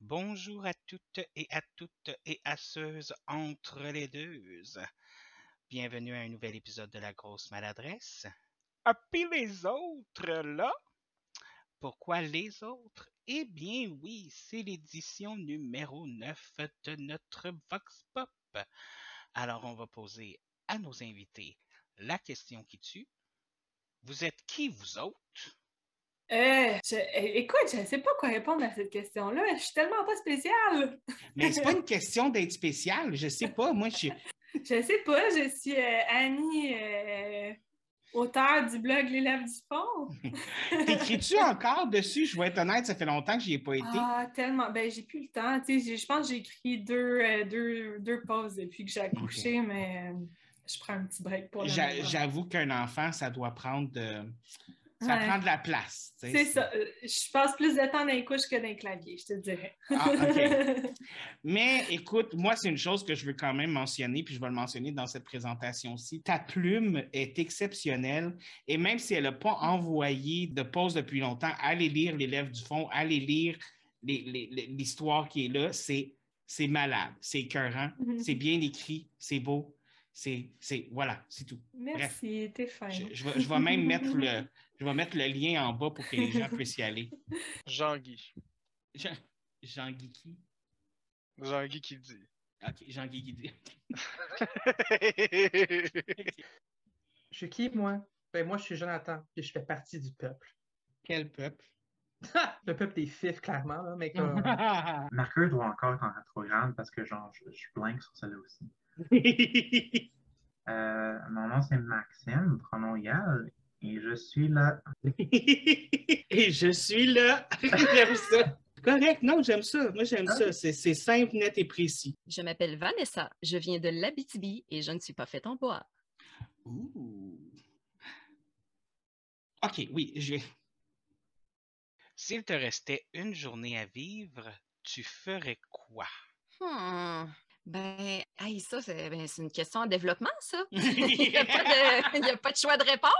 Bonjour à toutes et à toutes et à ceux entre les deux. Bienvenue à un nouvel épisode de La Grosse Maladresse. Ah, puis les autres, là? Pourquoi les autres? Eh bien oui, c'est l'édition numéro 9 de notre Vox Pop. Alors on va poser à nos invités la question qui tue. Vous êtes qui, vous autres? Euh, je- é- écoute, je ne sais pas quoi répondre à cette question-là. Je suis tellement pas spéciale. Mais c'est pas une question d'être spécial, je sais pas. Moi, je Je sais pas, je suis euh, Annie, euh, auteure du blog L'élève du fond. T'écris-tu encore dessus? Je vais être honnête, ça fait longtemps que j'y ai pas été. Ah, tellement. Ben, j'ai plus le temps. Tu sais, j'ai- je pense que j'ai écrit deux, euh, deux, deux pauses depuis que j'ai accouché, mais euh, je prends un petit break pour. J'avoue qu'un enfant, ça doit prendre de... Ça Ouais. prend de la place. C'est ça. Euh, Je passe plus de temps dans les couches que dans les claviers, je te dirais. Ah, OK. Mais écoute, moi, c'est une chose que je veux quand même mentionner, puis je vais le mentionner dans cette présentation-ci. Ta plume est exceptionnelle, et même si elle n'a pas envoyé de pause depuis longtemps, allez lire l'élève du fond, allez lire l'histoire qui est là, c'est c'est malade, c'est écœurant, Mhm. c'est bien écrit, c'est beau, c'est, c'est, voilà, c'est tout. Merci, t'es fin. Je, je vais, je vais même mettre le, je vais mettre le lien en bas pour que les gens puissent y aller. Jean-Guy. Jean- Jean-Guy qui? Jean-Guy qui dit. OK, Jean-Guy Guidi. Je suis qui, moi? Ben, moi, je suis Jonathan, puis je fais partie du peuple. Quel peuple? Le peuple des fifs, clairement, là, mais comme... Marqueur doit encore être en rétrograde parce que genre, je, je blinque sur celle-là aussi. Euh, mon nom c'est Maxime, pronom Yal, et je suis là. Et je suis là. j'aime ça. Correct, non, j'aime ça. Moi, j'aime ça. C'est c'est simple, net et précis. Je m'appelle Vanessa, je viens de l'Abitibi et je ne suis pas faite en bois. Ouh. OK, oui, je vais. S'il te restait une journée à vivre, tu ferais quoi? Hmm. Ben, hey, ça, c'est ben, une question en développement, ça. Il non! n'y a, a pas de choix de réponse.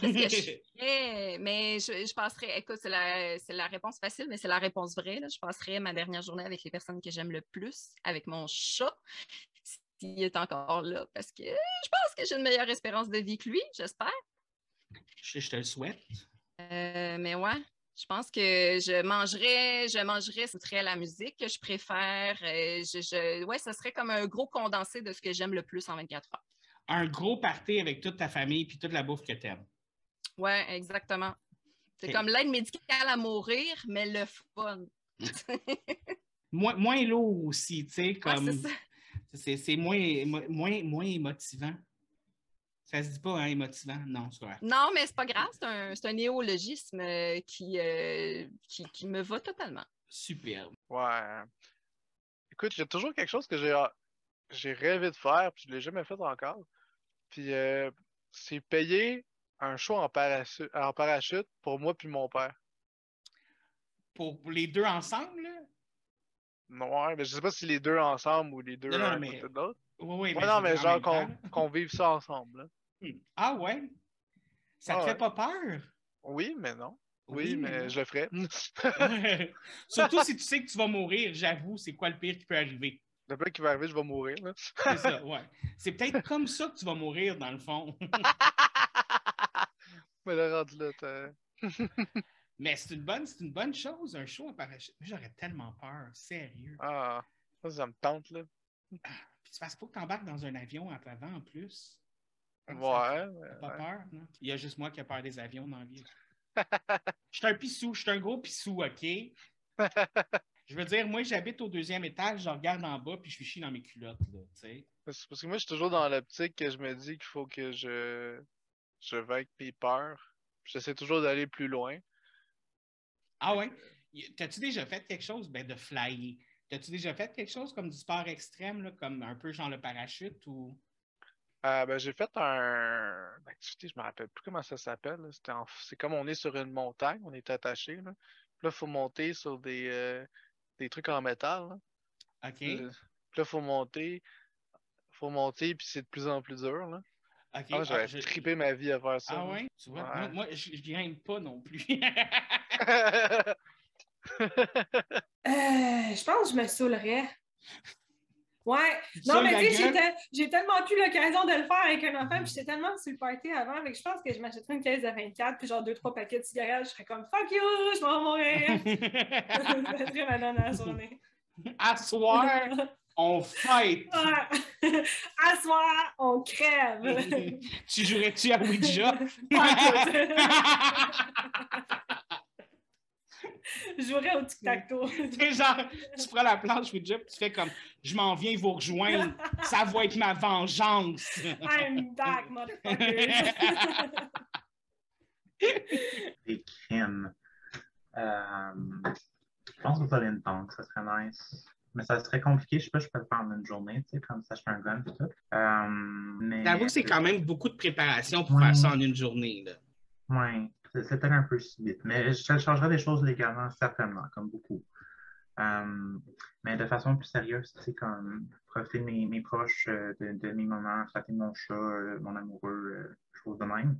Qu'est-ce que je ferais? Mais je, je passerais, écoute, c'est la, la réponse facile, mais c'est la réponse vraie. là. Je passerais ma dernière journée avec les personnes que j'aime le plus, avec mon chat, s'il est encore là, parce que je pense que j'ai une meilleure espérance de vie que lui, j'espère. je, je te le souhaite. Euh, mais ouais, je pense que je mangerais, je mangerais, ce serait la musique que je préfère. Euh, je, je- ouais, ce serait comme un gros condensé de ce que j'aime le plus en 24 heures. Un gros party avec toute ta famille puis toute la bouffe que t'aimes. Ouais, exactement. C'est comme l'aide médicale à mourir, mais le fun. Moins, moins lourd aussi, tu sais, comme. c'est moins, moins, moins émotivant. Ça se dit pas, hein, émotivant? Non, c'est vrai. Non, mais c'est pas grave, c'est un, c'est un néologisme euh, qui, euh, qui, qui me va totalement. Superbe. Ouais. Écoute, il y a toujours quelque chose que j'ai j'ai rêvé de faire, puis je l'ai jamais fait encore. Puis euh, c'est payer un show en parachute, en parachute pour moi puis mon père. Pour les deux ensemble, là? Non, ouais, mais je sais pas si les deux ensemble ou les deux Non, non, un mais- côté de l'autre. Oui, oui. Ouais, non, mais genre qu'on qu'on vive ça ensemble. là. Ah ouais? Ça Ah te fait ouais. pas peur? Oui, mais non. Oui, mais je le ferais. Surtout si tu sais que tu vas mourir, j'avoue, c'est quoi le pire qui peut arriver? Le pire qui va arriver, je vais mourir. C'est ça, ouais. C'est peut-être comme ça que tu vas mourir, dans le fond. mais le rendu là, Mais c'est une bonne, c'est une bonne chose, un show en parachute. J'aurais tellement peur, sérieux. Ah, ça, ça me tente, là. Puis tu fasses pas que t'embarques dans un avion en avant en plus. Ouais. Pas peur, non? Il y a juste moi qui a peur des avions dans la vie. Je suis un pissou, je suis un gros pissou, OK? Je veux dire, moi, j'habite au deuxième étage, je regarde en bas, puis je suis chier dans mes culottes, là, tu sais. Parce parce que moi, je suis toujours dans l'optique que je me dis qu'il faut que je, je peurs. Puis J'essaie toujours d'aller plus loin. Ah ouais? T'as-tu déjà fait quelque chose? Ben, de flyer. T'as-tu déjà fait quelque chose comme du sport extrême, là, comme un peu genre le parachute ou. Euh, ben, j'ai fait un une activité, je me rappelle plus comment ça s'appelle. là. C'était en- C'est comme on est sur une montagne, on est attaché. Là, Puis là, il faut monter sur des, euh, des trucs en métal. là. OK? Puis là, il faut monter. faut monter, puis c'est de plus en plus dur. Là. OK. Ah, j'aurais je- trippé ma vie à faire ça. Ah ouais? Tu vois, Ouais. moi, moi, je, je grimpe pas non plus. Euh, je pense que je me saoulerais. Ouais. Non, mais tu sais, j'ai tellement plus l'occasion de le faire avec un enfant, puis j'étais tellement sur le party avant, avec je pense que je m'achèterais une caisse de 24, puis genre deux, trois paquets de cigarettes, je serais comme fuck you, je m'en vais mourir. je ma dernière journée. À soir, on fight. À soir, on crève. tu jouerais-tu à Ouija? Je jouerais au tic-tac-toe. genre, tu prends la planche Ouija et tu fais comme je m'en viens vous rejoindre. Ça va être ma vengeance. I'm back, motherfucker. Des crimes. Euh, je pense que ça une tank, ça serait nice. Mais ça serait compliqué, je sais pas, je peux le faire en une journée, tu sais, comme ça, je fais un gun et tout. Euh, mais... J'avoue que c'est quand même beaucoup de préparation pour faire ça en une journée, là. Oui. C'était un peu subite. Mais je changerais des choses légalement, certainement, comme beaucoup. Euh, mais de façon plus sérieuse, c'est comme profiter de mes, proches, euh, de, mes moments, flatter mon chat, euh, mon amoureux, chose de même.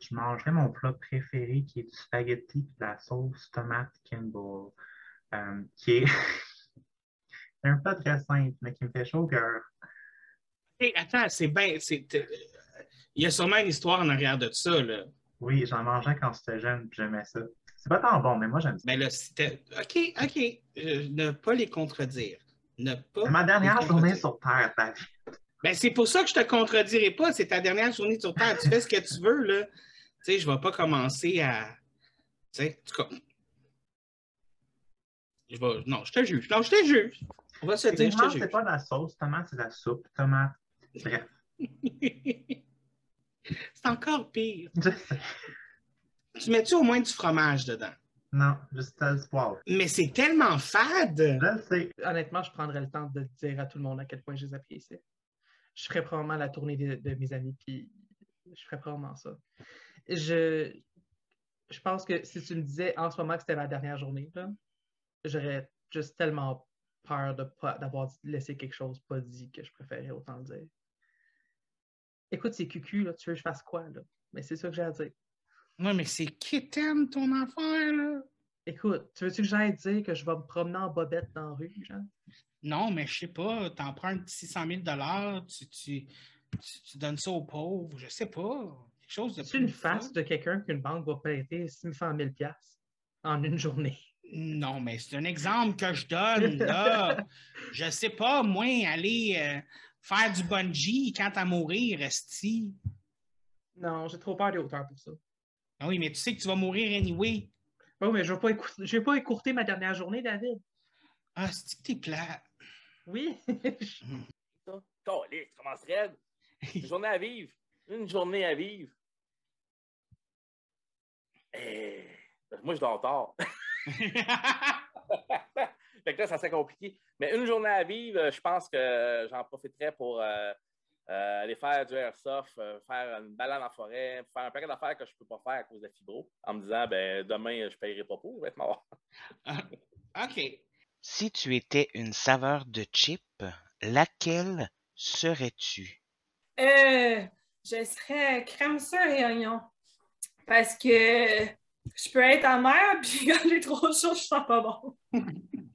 je mangerais mon plat préféré qui est du spaghetti de la sauce tomate Kimball, qui est un plat très simple, mais qui me fait chaud au cœur. Attends, c'est bien. Il y a sûrement une histoire en arrière de ça, là. Oui, j'en mangeais quand j'étais jeune, j'aimais ça. C'est pas tant bon, mais moi, j'aime ça. Mais là, c'était. OK, OK. ne pas les contredire. Ne pas. ma dernière journée sur Terre, David. Ben, c'est pour ça que je te contredirai pas. C'est ta dernière journée sur Terre. tu fais ce que tu veux, là. Tu sais, je vais pas commencer à. Tu sais, en tout cas. Je vais... Non, je te juge. Non, je te juge. On va se dire, je te juge. c'est pas de la sauce, tomate, c'est de la soupe, tomate. Bref. C'est encore pire. tu mets-tu au moins du fromage dedans? Non, juste du poivre. Mais c'est tellement fade! Honnêtement, je prendrais le temps de dire à tout le monde à quel point je les apprécie. Je ferais probablement la tournée de, mes amis, puis je ferais probablement ça. Je, je pense que si tu me disais en ce moment que c'était ma dernière journée, j'aurais juste tellement peur d'avoir laissé quelque chose pas dit que je préférais autant le dire. Écoute, c'est cucu, là, tu veux que je fasse quoi, là? Mais c'est ça que j'ai à dire. Oui, mais c'est kitten ton affaire, là. Écoute, tu veux-tu que j'aille dire que je vais me promener en bobette dans la rue, genre? Non, mais je sais pas, t'empruntes 600 000 tu, tu, tu, donnes ça aux pauvres, je sais pas. Quelque chose de C'est une face de quelqu'un qu'une banque va prêter 600 000 en une journée? Non, mais c'est un exemple que je donne, là. je sais pas, moi, aller euh, faire du bungee quand à mourir, Esti. Non, j'ai trop peur des hauteurs pour ça. Ah oui, mais tu sais que tu vas mourir anyway. Oui, mais je ne vais, vais, pas écourter ma dernière journée, David. Ah, c'est que t'es plat. Oui. ça, allez, tu commences raide. Une journée à vivre. Une journée à vivre. Eh, moi, je dors tard. fait que là, ça serait compliqué. Mais une journée à vivre, euh, je pense que j'en profiterais pour euh, euh, aller faire du airsoft, faire une balade en forêt, faire un paquet d'affaires que je ne peux pas faire à cause de fibro, en me disant, ben, demain, je ne paierai pas pour, je vais être mort. OK. Si tu étais une saveur de chip, laquelle serais-tu? Euh, je serais crème sœur et oignon. Parce que je peux être amère, puis quand j'ai trop chaud, je sens pas bon.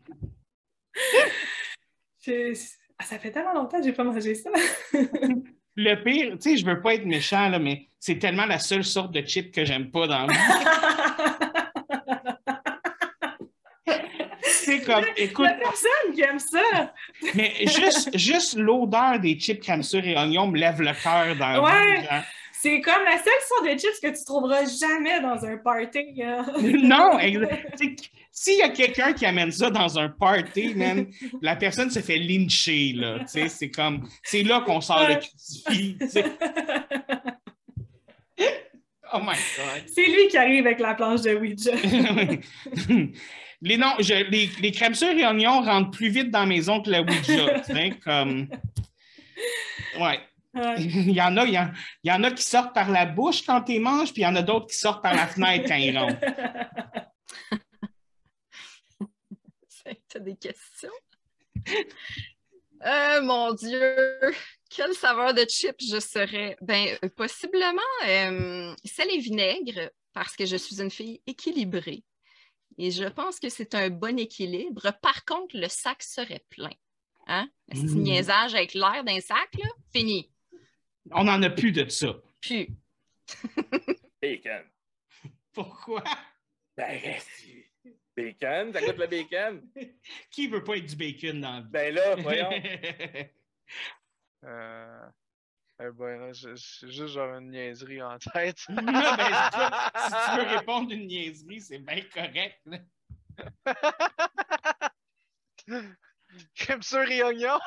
Ah, ça fait tellement longtemps que j'ai pas mangé ça. Le pire, tu sais, je veux pas être méchant, là, mais c'est tellement la seule sorte de chip que j'aime pas dans le C'est comme, écoute. Il personne qui aime ça. mais juste, juste l'odeur des chips crème et oignons me lève le cœur dans le ouais. C'est comme la seule sorte de chips que tu trouveras jamais dans un party. non, s'il y a quelqu'un qui amène ça dans un party, man, la personne se fait lyncher, là. C'est comme, c'est là qu'on sort le crucifix. Oh my God. C'est lui qui arrive avec la planche de Ouija. les, non, je, les, les crèmes et oignons rentrent plus vite dans la maison que la Ouija. comme... Ouais. Il, y en a, il, y en, a qui sortent par la bouche quand tu manges, puis il y en a d'autres qui sortent par la fenêtre quand ils rentrent. T'as des questions? Euh, mon Dieu! Quelle saveur de chips je serais? Ben, euh, possiblement euh, sel et vinaigre, parce que je suis une fille équilibrée. Et je pense que c'est un bon équilibre. Par contre, le sac serait plein. Hein? Un petit Mmh. niaisage avec l'air d'un sac, là, fini. On n'en a plus de ça. Puis, Bacon. Pourquoi? Ben, bacon, ça goûte le bacon. Qui veut pas être du bacon dans la vie? Ben là, voyons. Euh... Eh ben, j'ai juste genre une niaiserie en tête. Non, ben, si tu veux répondre une niaiserie, c'est bien correct. là. Crème sur et oignon.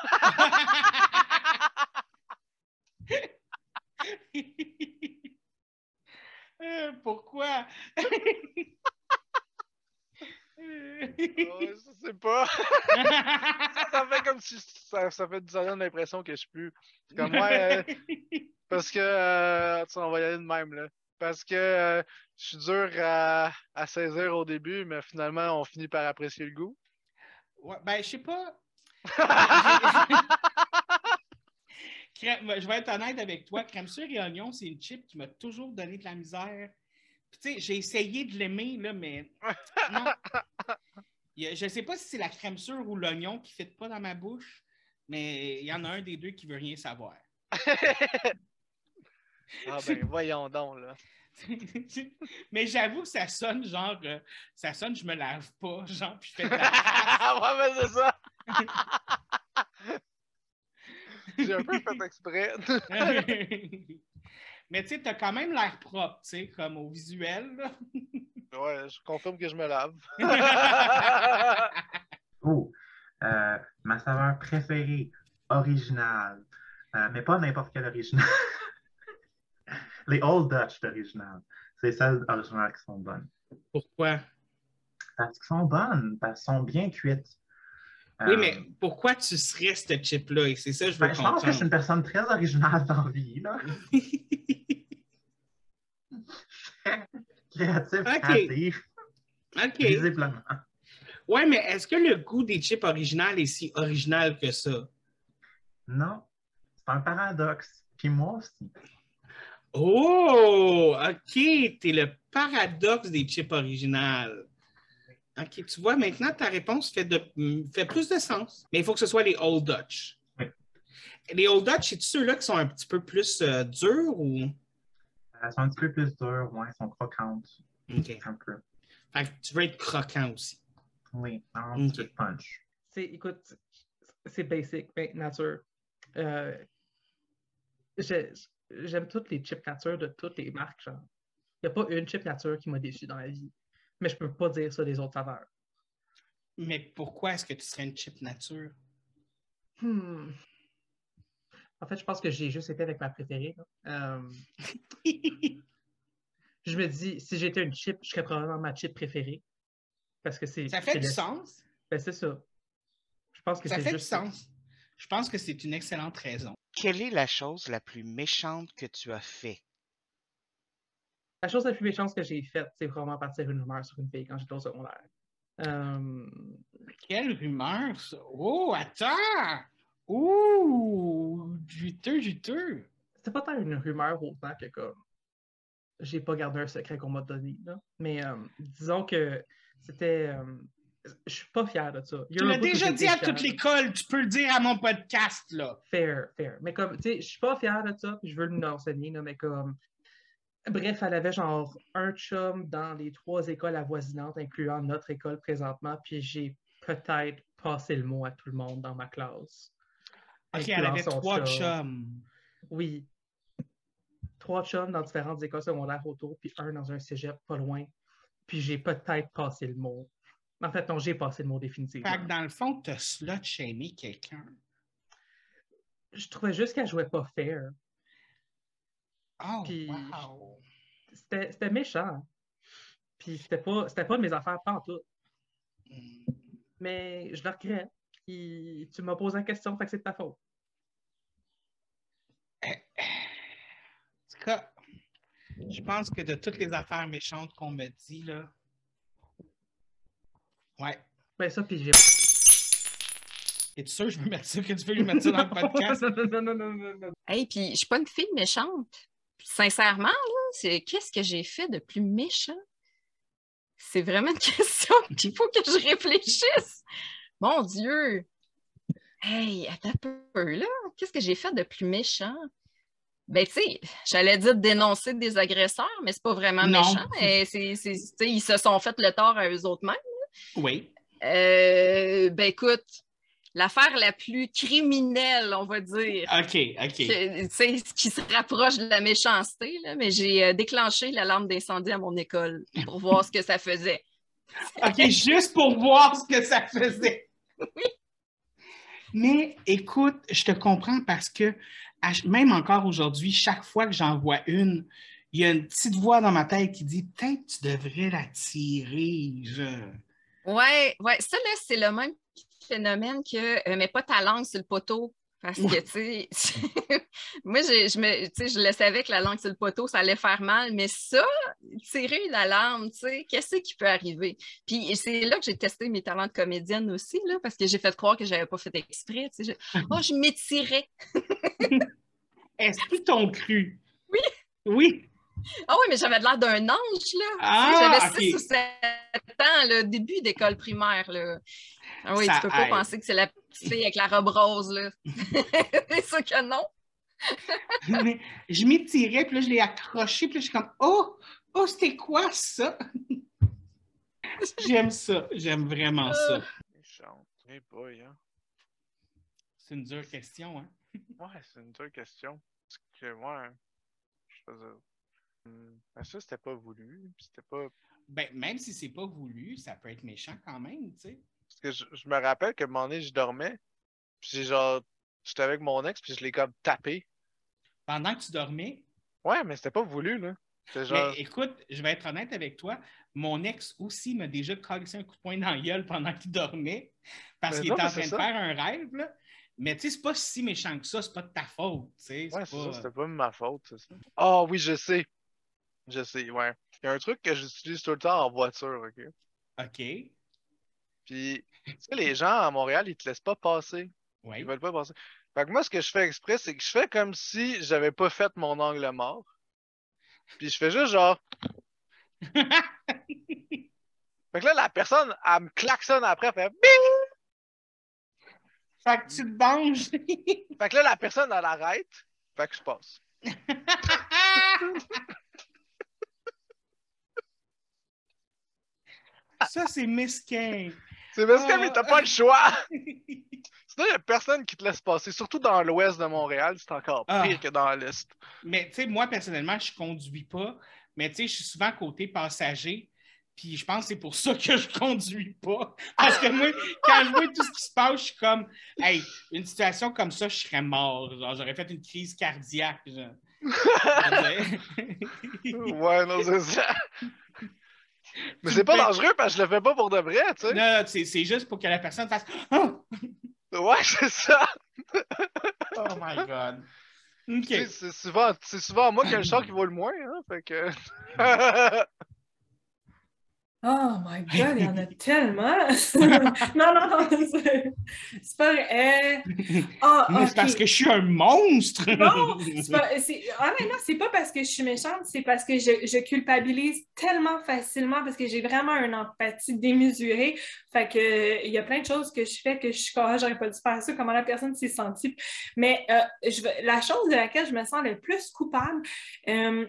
Euh, Pourquoi? Ouais, je sais pas. ça fait comme si ça, ça fait donne l'impression que je suis plus. Comme moi, euh, parce que euh, on va y aller de même là. Parce que euh, je suis dur à, à saisir au début, mais finalement on finit par apprécier le goût. Ouais, ben, je sais pas. Crème- je vais être honnête avec toi. Crème sur et oignon, c'est une chip qui m'a toujours donné de la misère. Puis, tu sais, j'ai essayé de l'aimer, là, mais non. Je ne sais pas si c'est la crème sûre ou l'oignon qui ne fit pas dans ma bouche, mais il y en a un des deux qui veut rien savoir. Ah ben voyons donc là. mais j'avoue que ça sonne genre, euh, ça sonne, je me lave pas, genre, puis je fais de la ouais, mais c'est ça. J'ai un peu fait exprès. Mais tu sais, t'as quand même l'air propre, tu sais, comme au visuel. là. ouais, je confirme que je me lave. Oh, euh, ma saveur préférée, originale. Euh, mais pas n'importe quelle originale. Les Old Dutch d'original. C'est celles originales qui sont bonnes. Pourquoi? Parce qu'elles sont bonnes, parce qu'elles sont bien cuites. Oui, Euh, mais pourquoi tu serais cette chip-là? C'est ça que je veux ben, je pense que je suis une personne très originale dans la vie. Là. Créatif, créatif, OK. visiblement. Ouais, mais est-ce que le goût des chips originales est si original que ça? Non, c'est un paradoxe. Puis moi aussi. Oh, OK, t'es le paradoxe des chips originales. OK, tu vois, maintenant, ta réponse fait, de, fait plus de sens. Mais il faut que ce soit les Old Dutch. Oui. Les Old Dutch, c'est ceux-là qui sont un petit peu plus euh, durs ou... Elles sont un petit peu plus dures, ouais, elles sont croquantes. OK. Un peu. Fait que tu veux être croquant aussi. Oui, un petit punch. C'est, écoute, c'est basic, mais nature. Euh, j'ai- j'aime toutes les chips nature de toutes les marques. genre. Il n'y a pas une chip nature qui m'a déçu dans la vie. Mais je peux pas dire ça des autres saveurs. Mais pourquoi est-ce que tu serais une chip nature? Hmm. En fait, je pense que j'ai juste été avec ma préférée. Euh, je me dis, si j'étais une chip, je serais probablement ma chip préférée. Parce que c'est. Ça fait du sens? Ben, c'est ça. Je pense que Ça fait du juste sens. Je pense que c'est une excellente raison. Quelle est la chose la plus méchante que tu as fait? La chose la plus méchante que j'ai faite, c'est vraiment partir une rumeur sur une fille quand j'étais au secondaire. Euh, Quelle rumeur, ça? Oh, attends! Ouh! Juteux, juteux! C'était pas tant une rumeur autant que comme j'ai pas gardé un secret qu'on m'a donné. Là. Mais euh, disons que c'était. euh, je suis pas fier de ça. Tu l'as déjà dit à toute l'école, tu peux le dire à mon podcast, là. Fair, fair. Mais comme, tu sais, je suis pas fier de ça, puis je veux l'enseigner, là, mais comme. Bref, elle avait genre un chum dans les trois écoles avoisinantes, incluant notre école présentement, puis j'ai peut-être passé le mot à tout le monde dans ma classe. Ok, elle avait trois chum. chums. Oui. Trois chums dans différentes écoles secondaires autour, puis un dans un cégep pas loin. Puis j'ai peut-être passé le mot. En fait, non, j'ai passé le mot définitivement. Fait que dans le fond, t'as slut shamé quelqu'un. Je trouvais juste qu'elle jouait pas fair. Oh, Puis- wow! C'était c'était méchant. Puis c'était pas, c'était pas de mes affaires pantoute. Hmm. Mais je le regrette. Puis tu m'as posé la question, fait que c'est de ta faute. En tout cas, je pense que de toutes les affaires méchantes qu'on me dit, là. Ouais. Ben ça, puis j'ai. Es-tu sûr que je veux mettre ça, que tu veux lui mettre ça dans le podcast? non, non, non, non, non, non. Hey, puis je suis pas une fille méchante. Sincèrement, là, c'est qu'est-ce que j'ai fait de plus méchant? c'est vraiment une question qu'il faut que je réfléchisse. Mon Dieu! Hey, attends un peu, là. Qu'est-ce que j'ai fait de plus méchant? Ben, tu sais, j'allais dire dénoncer des agresseurs, mais c'est pas vraiment méchant. ils se sont fait le tort à eux autres mêmes. Oui. Euh, ben, écoute, l'affaire la plus criminelle, on va dire. OK, OK. C'est ce qui se rapproche de la méchanceté, là, mais j'ai euh, déclenché l'alarme d'incendie à mon école pour voir ce que ça faisait. OK, juste pour voir ce que ça faisait. Oui. Mais écoute, je te comprends parce que même encore aujourd'hui, chaque fois que j'en vois une, il y a une petite voix dans ma tête qui dit Peut-être tu devrais la tirer. Oui, ouais, ça là, c'est le même phénomène que euh, mets pas ta langue sur le poteau. Parce que, tu sais, moi, je, me, je le savais que la langue sur le poteau, ça allait faire mal, mais ça, tirer une alarme, tu sais, qu'est-ce qui peut arriver? Puis c'est là que j'ai testé mes talents de comédienne aussi, là, parce que j'ai fait croire que je n'avais pas fait exprès, tu sais. Oh, je m'étirais! Est-ce que t'ont cru? Oui! Oui! Ah oui, mais j'avais l'air d'un ange, là. Ah, j'avais 6 ou 7 ans, le début d'école primaire, là. Ah oui, tu peux pas penser que c'est la petite fille avec la robe rose, là. c'est ça que non. Mais je m'étirais, puis là, je l'ai accroché, puis là, je suis comme Oh! Oh, c'était quoi ça? J'aime ça. J'aime vraiment ça. Hein. C'est une dure question, hein? Ouais, c'est une dure question. Parce que moi, je faisais. Ben ça, c'était pas voulu. C'était pas. Ben, même si c'est pas voulu, ça peut être méchant quand même, tu sais. Parce que je, me rappelle que un moment donné, je dormais. Puis genre, j'étais avec mon ex, puis je l'ai comme tapé. Pendant que tu dormais? Ouais, mais c'était pas voulu, là. Genre... Mais écoute, je vais être honnête avec toi. Mon ex aussi m'a déjà collé un coup de poing dans la gueule pendant qu'il dormait. Parce qu'il était en train de faire un rêve, là. Mais tu sais, c'est pas si méchant que ça, c'est pas de ta faute. Ouais, c'est ça, c'était pas ma faute, c'est ça. Ah oh, oui, je sais. Je sais, ouais. Il y a un truc que j'utilise tout le temps en voiture, OK? OK. Puis, tu sais, les gens à Montréal, ils te laissent pas passer. Oui. Ils veulent pas passer. Fait que moi, ce que je fais exprès, c'est que je fais comme si j'avais pas fait mon angle mort. Puis je fais juste genre. fait que là, la personne, elle me klaxonne après, elle fait Bing! Fait que tu te danges. fait que là, la personne, elle arrête. Fait que je passe. Ça, c'est mesquin. C'est mesquin, mais t'as pas le choix. Sinon, il n'y a personne qui te laisse passer. Surtout dans l'ouest de Montréal, c'est encore ah. pire que dans l'est. Mais tu sais, moi, personnellement, je conduis pas. Mais tu sais, je suis souvent côté passager. Puis je pense que c'est pour ça que je conduis pas. Parce que moi, quand je vois tout ce qui se passe, je suis comme, hey, une situation comme ça, je serais mort. j'aurais fait une crise cardiaque. ouais, non, c'est ça. Mais c'est pas dangereux parce que je le fais pas pour de vrai, tu sais. Non, c'est juste pour que la personne fasse. Oh! Ouais, c'est ça. oh my god. C'est souvent, souvent moi qui ai le char qui vaut le moins, hein, fait que. Oh my God, il y en a tellement! non, non, non, c'est pas vrai. Ah, c'est parce que je suis un monstre! non, c'est pas, ah, c'est pas parce que je suis méchante, c'est parce que je, je, culpabilise tellement facilement parce que j'ai vraiment une empathie démesurée. Fait que il y a plein de choses que je fais que je suis comme, j'aurais pas dû faire ça, comment la personne s'est sentie. Mais euh, je, la chose de laquelle je me sens le plus coupable, euh,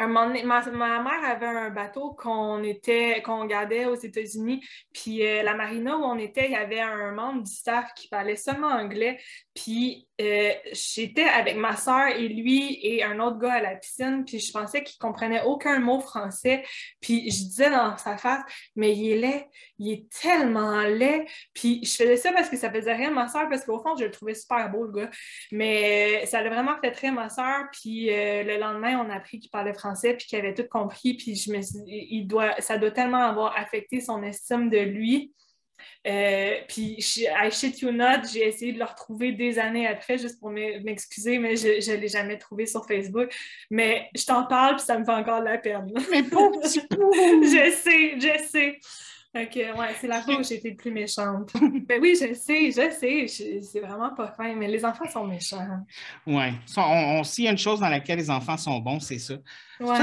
un moment ma, mère avait un bateau qu'on était qu'on gardait aux États-Unis. Puis euh, la marina où on était, il y avait un membre du staff qui parlait seulement anglais. Puis euh, j'étais avec ma soeur et lui et un autre gars à la piscine. Puis je pensais qu'il comprenait aucun mot français. Puis je disais dans sa face, mais il est laid, il est tellement laid. Puis je faisais ça parce que ça faisait rien ma soeur, parce qu'au fond, je le trouvais super beau, le gars. Mais euh, ça a vraiment fait très ma soeur. Puis le lendemain, on a appris qu'il parlait français puis qu'il avait tout compris, puis je me il doit, ça doit tellement avoir affecté son estime de lui. Euh, puis, I shit you not, j'ai essayé de le retrouver des années après juste pour m'excuser, mais je ne l'ai jamais trouvé sur Facebook. Mais je t'en parle, puis ça me fait encore de la peine. Mais pauvre petit Je sais, je sais. Ok, ouais, c'est la fois où j'ai été plus méchante. ben oui, je sais, je sais, c'est vraiment pas fin, mais les enfants sont méchants. Oui, on, s'il y a une chose dans laquelle les enfants sont bons, c'est ça.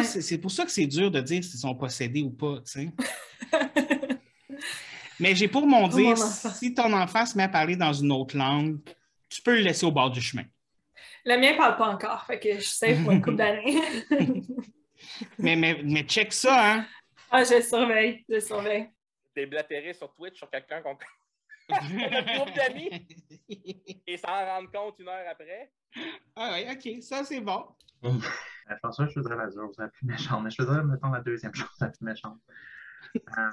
c'est pour ça que c'est dur de dire s'ils sont possédés ou pas, tu sais. Mais j'ai pour mon dire, si ton enfant se met à parler dans une autre langue, tu peux le laisser au bord du chemin. Le mien parle pas encore, fait que je sais pour une couple d'années. mais, mais, mais check ça, hein? Ah, je surveille, je surveille. T'es blatéré sur Twitch sur quelqu'un qu'on groupe d'amis et s'en rendre compte une heure après. Ah oui, ok, ça c'est bon. La ça, je voudrais la chose la plus méchante, mais je voudrais, mettons, la deuxième chose la plus méchante. Euh,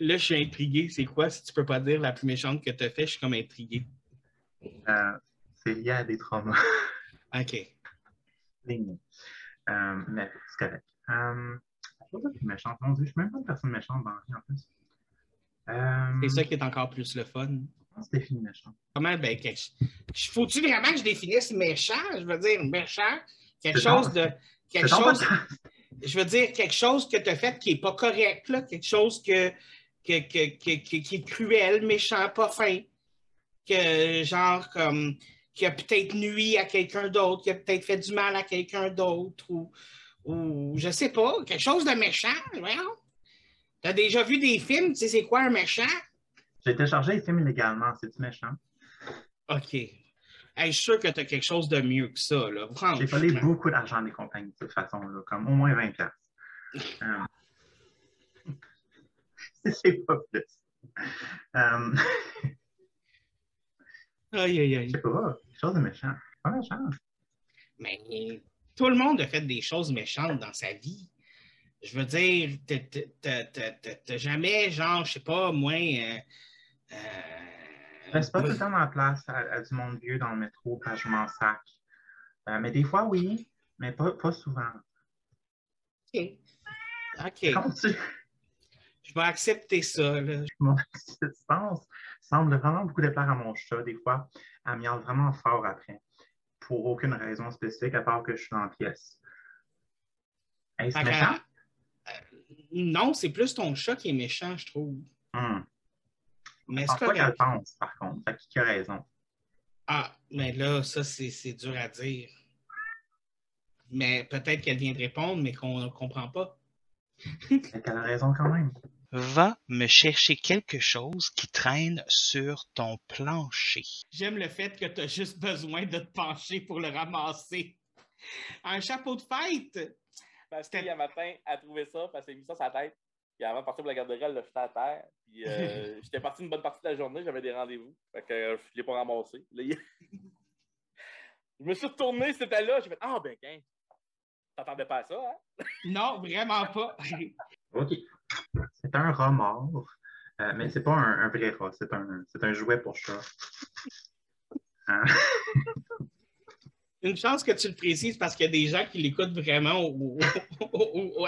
Là, je suis intrigué. C'est quoi, si tu peux pas dire la plus méchante que tu as fait, je suis comme intrigué. Euh, c'est lié à des traumas. OK. Euh, mais c'est correct. Chose la plus méchante, mon Dieu, je suis même pas une personne méchante dans la vie en plus. Euh, c'est ça qui est encore plus le fun. Comment tu définis méchant? Comment, ben, faut-tu vraiment que je définisse méchant? Je veux dire, méchant, quelque chose de. Quelque chose, je veux dire, quelque chose que tu as fait qui n'est pas correct, là, quelque chose que, qui est cruel, méchant, pas fin. Que, genre, comme, qui a peut-être nuit à quelqu'un d'autre, qui a peut-être fait du mal à quelqu'un d'autre, ou, ou, je sais pas, quelque chose de méchant. Tu as déjà vu des films, tu sais, c'est quoi un méchant? J'ai téléchargé les films illégalement, c'est-tu méchant? OK. Je suis sûr que tu as quelque chose de mieux que ça. Là. J'ai volé beaucoup d'argent des compagnies de toute façon, là, comme au moins 20 ans. Euh... c'est pas plus. Euh... aïe, aïe, aïe. Je sais pas, quelque chose de méchant. Pas méchant. Mais tout le monde a fait des choses méchantes dans sa vie je veux dire, t'as jamais, genre, je sais pas, moi. Euh, euh, reste pas tout le temps dans la place à, du monde vieux dans le métro quand je m'en sac. Euh, mais des fois, oui, mais pas, pas souvent. OK. OK. Je vais accepter ça. Là. Mon existence semble vraiment beaucoup déplaire à mon chat. Des fois, elle miaule vraiment fort après. Pour aucune raison spécifique, à part que je suis dans la pièce. Est-ce méchant? non, c'est plus ton chat qui est méchant, je trouve. Hmm. Mais c'est quoi qu'elle pense, par contre. Fait qui a raison. Ah, mais là, ça, c'est dur à dire. Mais peut-être qu'elle vient de répondre, mais qu'on ne comprend pas. Elle a raison quand même. Va me chercher quelque chose qui traîne sur ton plancher. J'aime le fait que tu as juste besoin de te pencher pour le ramasser. Un chapeau de fête! Ma fille, un matin, a trouvé ça, parce qu'elle a mis ça sur la tête. Puis avant de partir pour la garderie, elle l'a jeté à terre. Puis euh, j'étais parti une bonne partie de la journée, j'avais des rendez-vous. Fait que euh, je ne l'ai pas ramassé. je me suis retourné, c'était là. J'ai fait Ah, ben, qu'un. T'attendais pas à ça, hein? non, vraiment pas. OK. C'est un rat mort. Euh, mais c'est pas un, vrai rat, c'est un, un jouet pour chat. Hein? Une chance que tu le précises parce qu'il y a des gens qui l'écoutent vraiment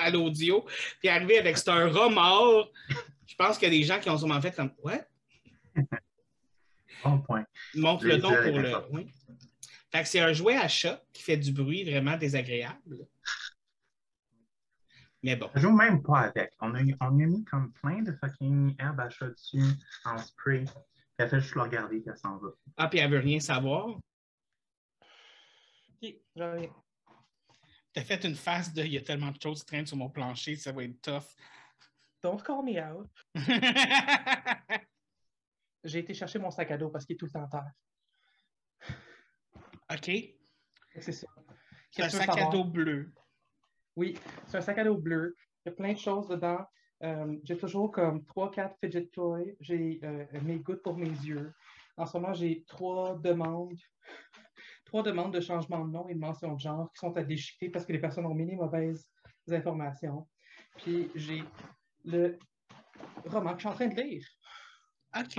à l'audio. Puis arrivé avec c'est un remords, je pense qu'il y a des gens qui ont sûrement fait comme Ouais. Bon point. Montre le nom pour le. Oui. Fait que c'est un jouet à chat qui fait du bruit vraiment désagréable. Mais bon. Je joue même pas avec. On a, on a mis comme plein de fucking herbe à chat dessus en spray. Puis elle fait juste le regarder et elle s'en va. Ah, puis elle veut rien savoir. Tu T'as fait une face de il y a tellement de choses qui traînent sur mon plancher, ça va être tough. Don't call me out. J'ai été chercher mon sac à dos parce qu'il est tout le temps en terre. OK. C'est ça. C'est un sac à dos bleu. Oui, c'est un sac à dos bleu. Il y a plein de choses dedans. Euh, j'ai toujours comme 3-4 fidget toys. J'ai euh, mes gouttes pour mes yeux. En ce moment, j'ai trois demandes trois demandes de changement de nom et de mention de genre qui sont à déchiqueter parce que les personnes ont mis les mauvaises informations. Puis j'ai le roman que je suis en train de lire. OK.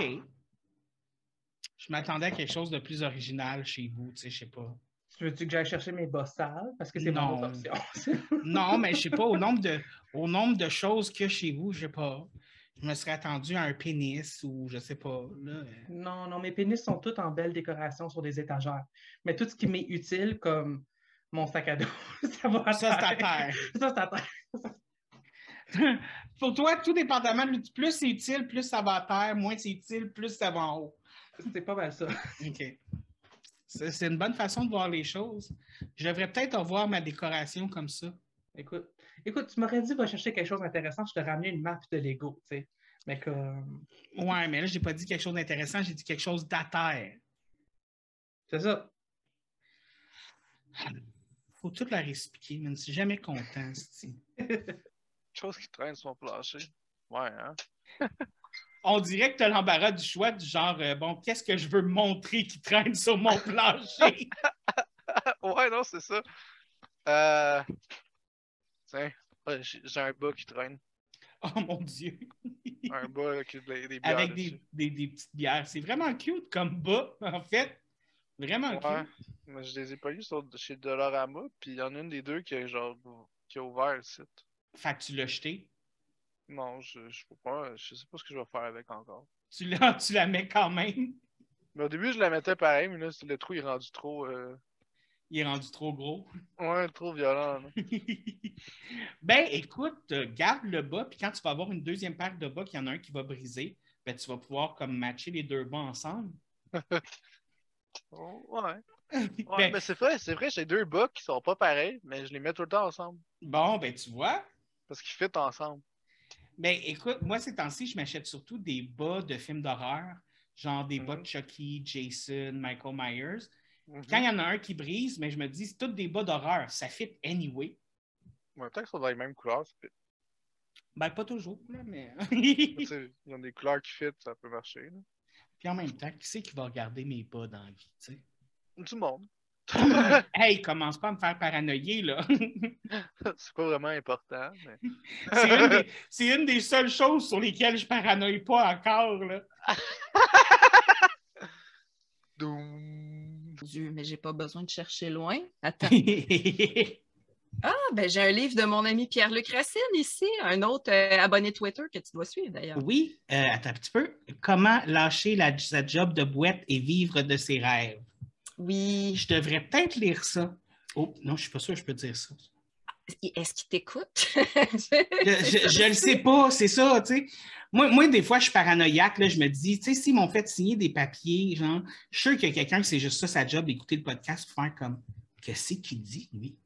Je m'attendais à quelque chose de plus original chez vous, tu sais, je sais pas. Tu veux-tu que j'aille chercher mes bossales? Parce que c'est mon option. non, mais je sais pas, au nombre, de, au nombre de choses a chez vous, je sais pas je me serais attendu à un pénis ou je sais pas. Non, non, mes pénis sont tous en belle décoration sur des étagères. Mais tout ce qui m'est utile, comme mon sac à dos, ça va à Ça, c'est à terre. Ça, c'est à terre. Pour toi, tout dépendamment, plus c'est utile, plus ça va à terre, moins c'est utile, plus ça va en haut. C'est pas mal ça. OK. C'est une bonne façon de voir les choses. Je devrais peut-être revoir ma décoration comme ça. Écoute, écoute, tu m'aurais dit va chercher quelque chose d'intéressant, je te ramené une map de Lego, tu sais. Mais comme. Ouais, mais là, j'ai pas dit quelque chose d'intéressant, j'ai dit quelque chose d'à C'est ça. Faut tout leur expliquer, mais je suis jamais content, Chose qui traîne sur mon plancher. Ouais, hein? On dirait que tu as l'embarras du choix du genre, euh, bon, qu'est-ce que je veux montrer qui traîne sur mon plancher? ouais, non, c'est ça. Euh... Tiens, j'ai un bas qui traîne. Oh mon Dieu! un bas avec des, bières. Avec des, des, des, petites bières. C'est vraiment cute comme bas, en fait. Vraiment ouais. cute. Mais je les ai pas lus chez Dollarama, puis il y en a une des deux qui a, genre, qui a ouvert le site. Fait que tu l'as jeté? Non, je, je sais pas. Je sais pas ce que je vais faire avec encore. Tu la, tu la mets quand même? Mais au début, je la mettais pareil, mais là, le trou est rendu trop. Euh, il est rendu trop gros. Ouais, trop violent. ben, écoute, garde le bas, puis quand tu vas avoir une deuxième paire de bas, qu'il y en a un qui va briser, ben, tu vas pouvoir comme matcher les deux bas ensemble. ouais. ouais ben mais c'est vrai, c'est vrai, j'ai deux bas qui sont pas pareils, mais je les mets tout le temps ensemble. Bon, ben tu vois. Parce qu'ils fit ensemble. Ben écoute, moi ces temps-ci, je m'achète surtout des bas de films d'horreur, genre des bas de mhm. Chucky, Jason, Michael Myers. Mhm. Quand il y en a un qui brise, mais je me dis, c'est tous des bas d'horreur, ça fit anyway. Ouais, peut-être qu'ils sont dans les mêmes couleurs. Ben, pas toujours, là, mais. il y a des couleurs qui fit, ça peut marcher. Là. Puis en même temps, qui c'est qui va regarder mes bas dans la vie, tu sais? Du monde. hey, commence pas à me faire paranoïer, là. c'est pas vraiment important. Mais... c'est, une des, seules choses sur lesquelles je paranoïe pas encore, là. Dieu, mais j'ai pas besoin de chercher loin. Attends. ah, ben j'ai un livre de mon ami Pierre-Luc Racine ici, un autre euh, abonné Twitter que tu dois suivre d'ailleurs. Oui, euh, attends un petit peu. Comment lâcher la, sa job de boîte et vivre de ses rêves? Oui. Je devrais peut-être lire ça. Oh, non, je suis pas sûre que je peux dire ça. Est-ce qu'il t'écoute? je ne le sais pas, c'est ça, tu sais. Moi, moi, des fois, je suis paranoïaque, là, je me dis, tu sais, s'ils m'ont fait signer des papiers, genre, je suis sûr qu'il y a quelqu'un qui c'est juste ça, sa job, d'écouter le podcast pour faire comme, qu'est-ce qu'il dit, lui?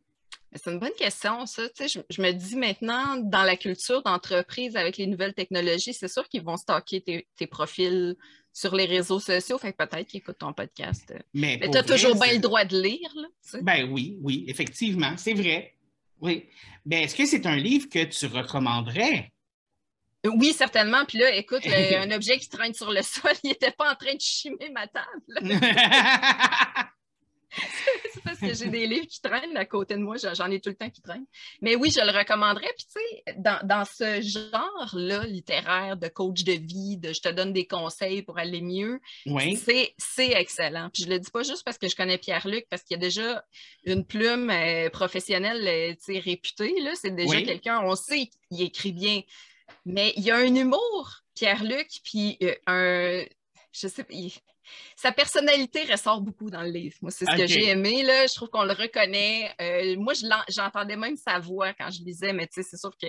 C'est une bonne question, ça. Tu sais, je, me dis maintenant, dans la culture d'entreprise avec les nouvelles technologies, c'est sûr qu'ils vont stocker tes, profils sur les réseaux sociaux. Fait peut-être qu'ils écoutent ton podcast. Mais, tu as toujours bien le droit de lire. Là, Ben oui, oui, effectivement, c'est vrai. Oui. Ben, est-ce que c'est un livre que tu recommanderais? Oui, certainement. Puis là, écoute, un objet qui traîne sur le sol, il n'était pas en train de chimer ma table. c'est parce que j'ai des livres qui traînent à côté de moi. J'en ai tout le temps qui traînent. Mais oui, je le recommanderais. Puis, tu sais, dans, ce genre-là, littéraire, de coach de vie, de je te donne des conseils pour aller mieux, c'est excellent. Puis, je le dis pas juste parce que je connais Pierre-Luc, parce qu'il y a déjà une plume euh, professionnelle, euh, tu sais, réputée. C'est déjà quelqu'un, on sait qu'il écrit bien. Mais il y a un humour, Pierre-Luc, puis euh, un. Je sais pas sa personnalité ressort beaucoup dans le livre. Moi, c'est ce que j'ai aimé. Là. Je trouve qu'on le reconnaît. Euh, moi, j'entendais même sa voix quand je lisais, mais c'est sûr que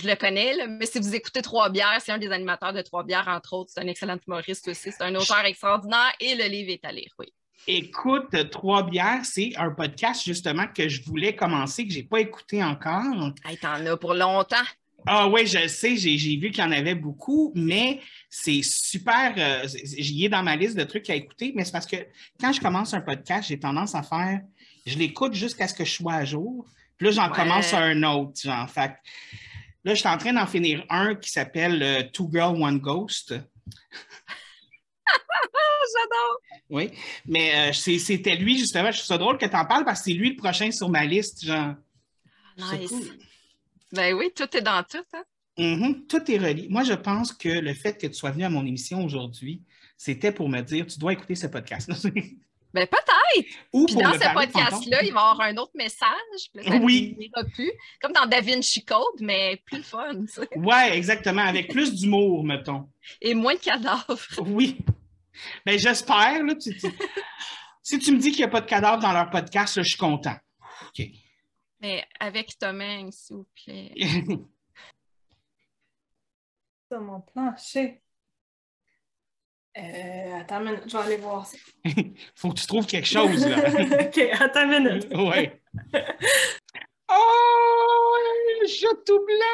je le connais. Mais si vous écoutez Trois Bières, c'est un des animateurs de Trois Bières, entre autres. C'est un excellent humoriste aussi. C'est un auteur extraordinaire et le livre est à lire, oui. Écoute, Trois Bières, c'est un podcast justement que je voulais commencer, que je n'ai pas écouté encore. Hey, T'en as pour longtemps. Ah oui, je sais, j'ai vu qu'il y en avait beaucoup, mais c'est super. Euh, j'y ai dans ma liste de trucs à écouter, mais c'est parce que quand je commence un podcast, j'ai tendance à faire. Je l'écoute jusqu'à ce que je sois à jour. Puis là, j'en commence un autre. Genre. Fait, là, je suis en train d'en finir un qui s'appelle euh, Two Girl, One Ghost. J'adore! Oui, mais euh, c'était lui, justement. Je trouve ça drôle que tu en parles parce que c'est lui le prochain sur ma liste. Genre. Nice. Ben oui, tout est dans tout. Hein? Mm-hmm. tout est relié. Moi, je pense que le fait que tu sois venu à mon émission aujourd'hui, c'était pour me dire tu dois écouter ce podcast. ben peut-être. Ou Puis dans ce podcast-là, il va y avoir un autre message. oui. Plus, comme dans Da Vinci Code, mais plus fun. Oui, exactement. Avec plus d'humour, mettons. Et moins de cadavres. Oui. Ben j'espère. si tu me dis qu'il n'y a pas de cadavres dans leur podcast, je suis content. OK. Mais avec Thomas, s'il vous plaît. Sur mon plancher. Euh, attends une minute, je vais aller voir ça. Faut que tu trouves quelque chose, là. OK, attends une minute. oui. Oh, le chat tout blanc!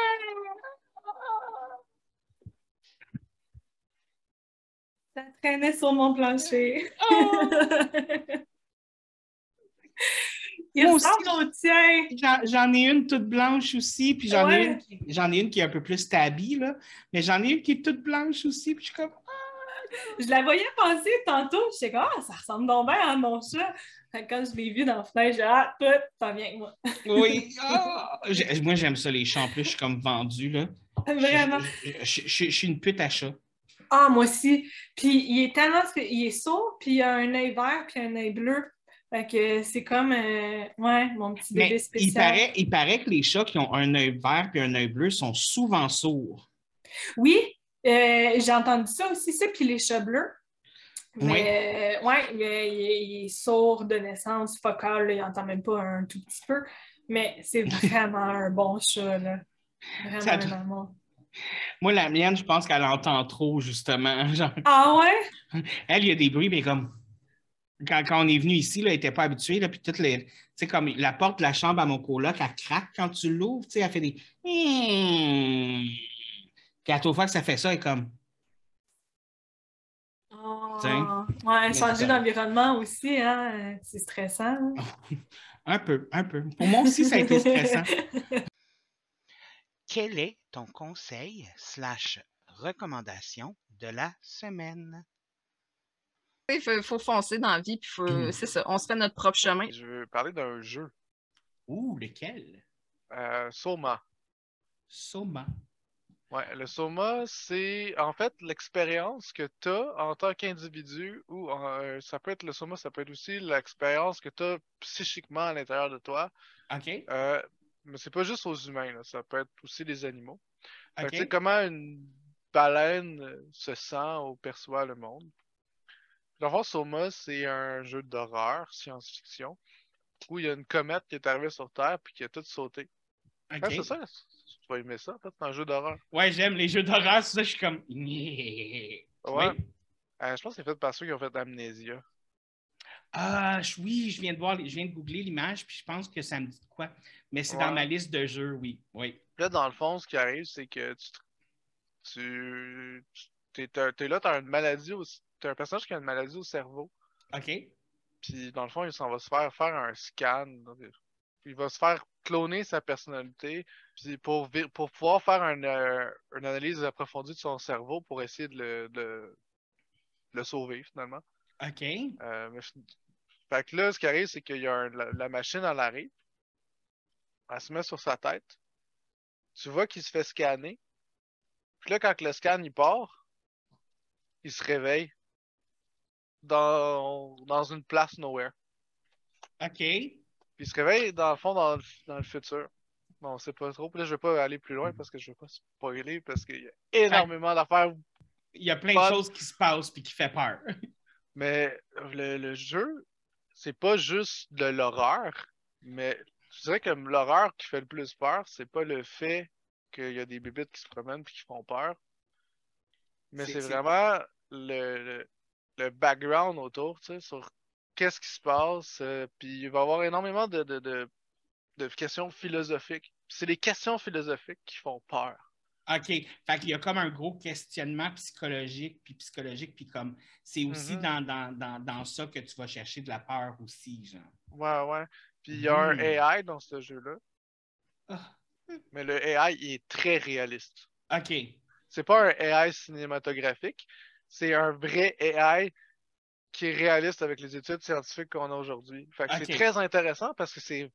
Ça traînait sur mon plancher. Oh! Il ressemble au tien. J'en ai une toute blanche aussi, puis j'en ai, une qui, ai une qui est un peu plus tabby, là. Mais j'en ai une qui est toute blanche aussi, puis je suis comme... Ah! Je la voyais passer tantôt, je sais comme, ah, ça ressemble donc bien à mon chat. Quand je l'ai vu dans la fenêtre, j'ai ah, toi, t'en viens avec moi. oui. Ah! Moi, j'aime ça, les chats. En plus, je suis comme vendue, là. Vraiment. Je, je, suis une pute à chat. Ah, moi aussi. Puis il est tellement... Il est sourd, puis il a un œil vert, puis un œil bleu. Fait que c'est comme euh, ouais, mon petit bébé spécial. Il paraît, il paraît que les chats qui ont un œil vert et un œil bleu sont souvent sourds. Oui, euh, j'ai entendu ça aussi, ça, puis les chats bleus. Mais, oui, ouais, il, est sourd de naissance, focal, il n'entend même pas un tout petit peu. Mais c'est vraiment un bon chat, là. Vraiment, vraiment Moi, la mienne, je pense qu'elle entend trop, justement. Ah ouais? Elle, il y a des bruits, mais comme quand, on est venu ici, là, elle n'était pas habituée. Là, puis toutes les, comme la porte de la chambre à mon coloc, elle craque quand tu l'ouvres. Elle fait des. Puis à toute fois que ça fait ça, elle est comme. Oh, ouais, changer d'environnement aussi, hein, c'est stressant. un peu, un peu. Pour moi aussi, ça a été stressant. Quel est ton conseil slash recommandation de la semaine? Il faut, foncer dans la vie, puis mmh. c'est ça, on se fait notre propre chemin. Je veux parler d'un jeu. Ouh, lequel? Euh, Soma. Soma. Ouais, le Soma, c'est en fait l'expérience que tu as en tant qu'individu, ou euh, ça peut être le Soma, ça peut être aussi l'expérience que tu as psychiquement à l'intérieur de toi. OK. Euh, mais c'est pas juste aux humains, ça peut être aussi les animaux. Okay. comment une baleine se sent ou perçoit le monde? Le Soma, c'est un jeu d'horreur, science-fiction, où il y a une comète qui est arrivée sur Terre puis qui a tout sauté. Ah, c'est ça? Tu vas aimer ça, en fait, c'est un jeu d'horreur. Ouais, j'aime les jeux d'horreur, c'est ça, je suis comme. Ouais. Euh, je pense que c'est fait par ceux qui ont fait Amnesia. Ah, oui, je viens de voir, je viens de googler l'image, puis je pense que ça me dit quoi. Mais c'est dans ma liste de jeux, oui. oui. Là, dans le fond, ce qui arrive, c'est que tu, tu, tu es, là, tu as une maladie aussi t'as un personnage qui a une maladie au cerveau. OK. Puis dans le fond, il s'en va se faire faire un scan. Il va se faire cloner sa personnalité. Puis pour, pour pouvoir faire euh, une analyse approfondie de son cerveau pour essayer de le, le sauver finalement. OK. Euh, fait que là, ce qui arrive, c'est qu'il y a la, machine, elle arrive. Elle se met sur sa tête. Tu vois qu'il se fait scanner. Puis là, quand le scan il part, il se réveille dans, dans une place nowhere. OK. Puis il se réveille, dans le fond, dans le, dans le futur. Bon, c'est pas trop. Là, je vais pas aller plus loin parce que je vais pas spoiler parce qu'il y a énormément d'affaires. Il y a plein de choses qui se passent puis qui fait peur. mais le, le jeu, c'est pas juste de l'horreur, mais je dirais que l'horreur qui fait le plus peur, c'est pas le fait qu'il y a des bébites qui se promènent puis qui font peur. Mais c'est vraiment le, le background autour, tu sais, sur qu'est-ce qui se passe. Euh, puis il va y avoir énormément de, de, de, questions philosophiques. C'est les questions philosophiques qui font peur. OK. Fait qu'il y a comme un gros questionnement psychologique, puis psychologique, puis comme c'est aussi mm-hmm. dans, dans, dans, ça que tu vas chercher de la peur aussi, genre. Ouais, ouais. Puis il y a un mm. AI dans ce jeu-là. Ah. Mais le AI, il est très réaliste. OK. C'est pas un AI cinématographique, c'est un vrai AI qui est réaliste avec les études scientifiques qu'on a aujourd'hui. c'est très intéressant parce que c'est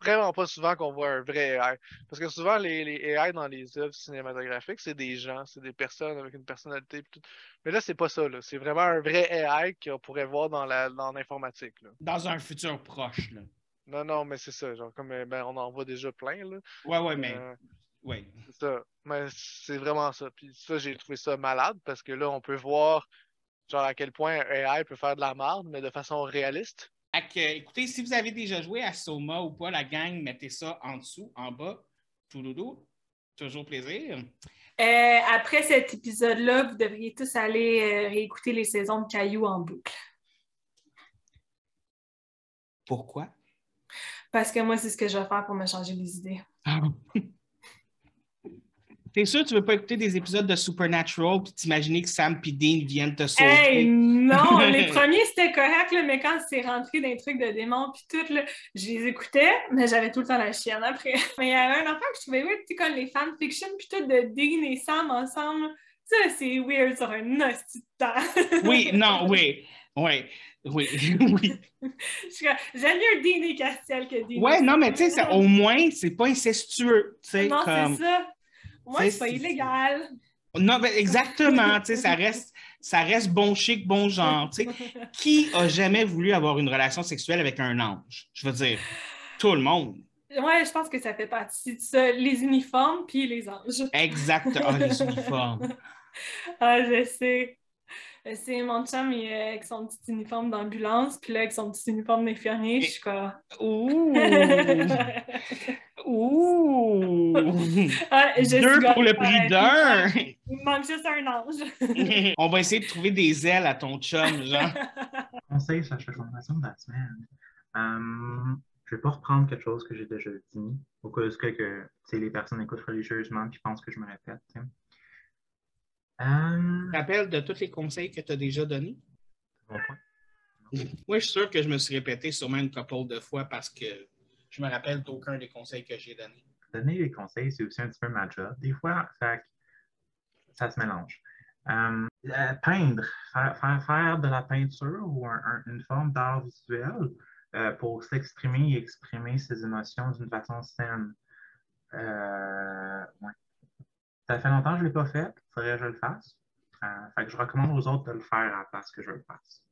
vraiment pas souvent qu'on voit un vrai AI. Parce que souvent, les, les AI dans les œuvres cinématographiques, c'est des gens, c'est des personnes avec une personnalité. Mais là, c'est pas ça. C'est vraiment un vrai AI qu'on pourrait voir dans l'informatique. Dans un futur proche. Là. Non, non, mais c'est ça. Genre, comme ben, on en voit déjà plein. Là. Ouais, ouais, mais. Euh, oui. C'est ça. Mais c'est vraiment ça. Puis ça, j'ai trouvé ça malade parce que là, on peut voir genre à quel point AI peut faire de la merde, mais de façon réaliste. écoutez, si vous avez déjà joué à Soma ou pas, la gang, mettez ça en dessous, en bas. Touloulou. Toujours plaisir. Euh, après cet épisode-là, vous devriez tous aller euh, réécouter les saisons de Caillou en boucle. Pourquoi? Parce que moi, c'est ce que je vais faire pour me changer les idées. Ah. T'es sûr que tu veux pas écouter des épisodes de Supernatural puis t'imaginer que Sam et Dean viennent te sauver? Hey, non! les premiers, c'était correct, mais quand c'est rentré dans les trucs de démons puis tout, là, je les écoutais, mais j'avais tout le temps la chienne après. Mais il y avait un enfant que je trouvais weird, tu comme les fanfictions puis tout de Dean et Sam ensemble. Ça, c'est weird sur un hostie de oui, non, oui. Oui, oui, oui. J'aime mieux Dean et Castiel que Dean. Ouais, non, mais tu sais, au moins, c'est pas incestueux. Non, c'est ça. Moi, c'est pas illégal. Non, mais exactement, tu sais, ça reste, ça reste bon chic, bon genre. Tu sais. Qui a jamais voulu avoir une relation sexuelle avec un ange? Je veux dire, tout le monde. Ouais, je pense que ça fait partie de ça. Les uniformes puis les anges. Exactement, ah, les uniformes. ah, je sais. C'est mon chum il, avec son petit uniforme d'ambulance, puis là, avec son petit uniforme d'infirmier, je suis comme. Ouh! Ouh! Ah, Deux pour le prix d'un! Il manque juste un ange. On va essayer de trouver des ailes à ton chum, genre. Conseil sur la transformation de la semaine. Um, je vais pas reprendre quelque chose que j'ai déjà dit, au cas où que, que les personnes écoutent religieusement et pensent que je me répète. Um... Rappelle de tous les conseils que tu as déjà donnés? Bon point. Moi, je suis sûr que je me suis répété sûrement une couple de fois parce que je me rappelle d'aucun des conseils que j'ai donnés. Donner des conseils, c'est aussi un petit peu ma job. Des fois, ça, ça se mélange. Um, peindre, faire, de la peinture ou une forme d'art visuel euh, pour s'exprimer et exprimer ses émotions d'une façon saine. Euh, ouais. Ça fait longtemps que je ne l'ai pas fait, il faudrait que je le fasse. Euh, fait que je recommande aux autres de le faire à la place que je le fasse.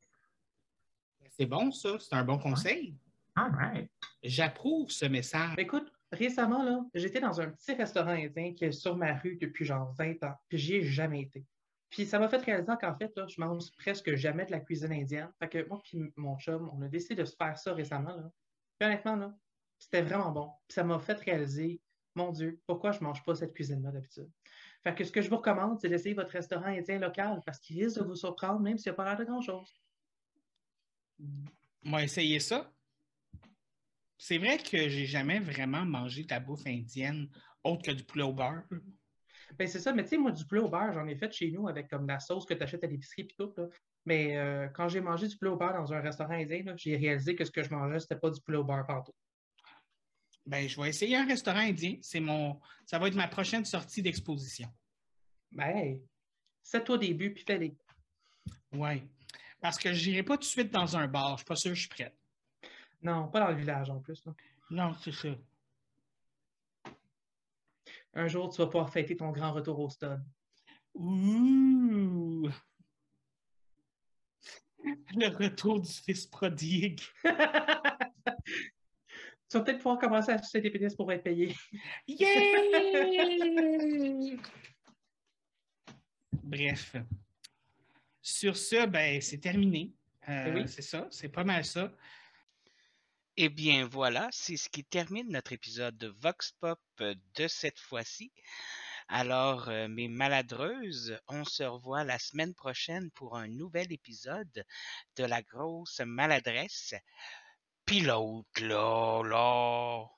C'est bon, ça, c'est un bon conseil. All right. J'approuve ce message. Écoute, récemment, là, j'étais dans un petit restaurant indien qui est sur ma rue depuis genre 20 ans, puis j'y ai jamais été. Puis ça m'a fait réaliser qu'en fait, là, je mange presque jamais de la cuisine indienne. Fait que moi puis mon chum, on a décidé de se faire ça récemment. Là. Puis honnêtement, là, c'était vraiment bon. Puis ça m'a fait réaliser, mon Dieu, pourquoi je mange pas cette cuisine-là d'habitude. Fait que ce que je vous recommande, c'est d'essayer votre restaurant indien local parce qu'il risque de vous surprendre même s'il n'y a pas l'air de grand-chose. On va essayer ça. C'est vrai que j'ai jamais vraiment mangé de la bouffe indienne autre que du poulet au beurre. Ben, c'est ça, mais tu sais, moi, du poulet au beurre, j'en ai fait chez nous avec comme la sauce que tu achètes à l'épicerie et tout. Mais euh, quand j'ai mangé du poulet au beurre dans un restaurant indien, j'ai réalisé que ce que je mangeais, c'était pas du poulet au beurre partout. Ben, je vais essayer un restaurant indien. C'est mon. Ça va être ma prochaine sortie d'exposition. Ben, c'est au début, puis fais-les. Oui. Parce que je n'irai pas tout de suite dans un bar. Je suis pas sûr que je suis prête. Non, pas dans le village en plus. Non, c'est ça. Un jour, tu vas pouvoir fêter ton grand retour au stade. Ouh! Le retour du fils prodigue. tu vas peut-être pouvoir commencer à acheter des pénis pour être payé. Yeah! Bref. Sur ce, ben, c'est terminé. Euh, oui. C'est ça, c'est pas mal ça. Eh bien voilà, c'est ce qui termine notre épisode de Vox Pop euh, de cette fois-ci. Alors, euh, mes maladreuses, on se revoit la semaine prochaine pour un nouvel épisode de la grosse maladresse. Pilote là, là.